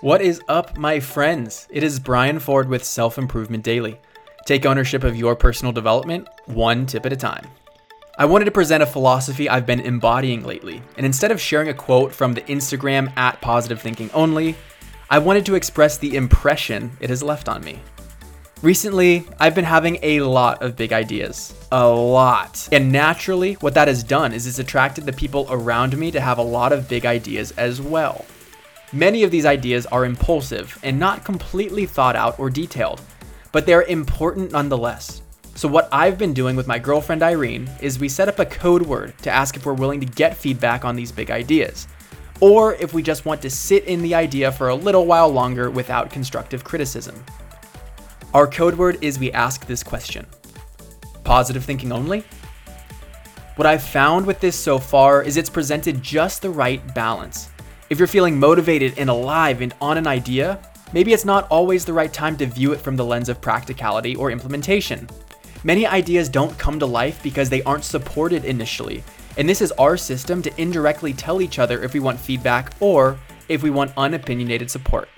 What is up, my friends? It is Brian Ford with Self Improvement Daily. Take ownership of your personal development, one tip at a time. I wanted to present a philosophy I've been embodying lately, and instead of sharing a quote from the Instagram at Positive Thinking Only, I wanted to express the impression it has left on me. Recently, I've been having a lot of big ideas. A lot. And naturally, what that has done is it's attracted the people around me to have a lot of big ideas as well. Many of these ideas are impulsive and not completely thought out or detailed, but they're important nonetheless. So, what I've been doing with my girlfriend Irene is we set up a code word to ask if we're willing to get feedback on these big ideas, or if we just want to sit in the idea for a little while longer without constructive criticism. Our code word is we ask this question Positive thinking only? What I've found with this so far is it's presented just the right balance. If you're feeling motivated and alive and on an idea, maybe it's not always the right time to view it from the lens of practicality or implementation. Many ideas don't come to life because they aren't supported initially, and this is our system to indirectly tell each other if we want feedback or if we want unopinionated support.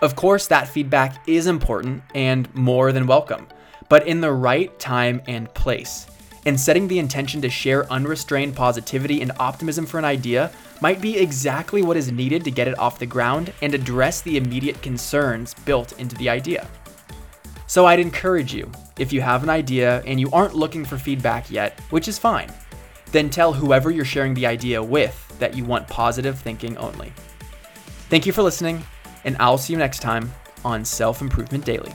Of course, that feedback is important and more than welcome, but in the right time and place. And setting the intention to share unrestrained positivity and optimism for an idea might be exactly what is needed to get it off the ground and address the immediate concerns built into the idea. So I'd encourage you, if you have an idea and you aren't looking for feedback yet, which is fine, then tell whoever you're sharing the idea with that you want positive thinking only. Thank you for listening and I'll see you next time on Self Improvement Daily.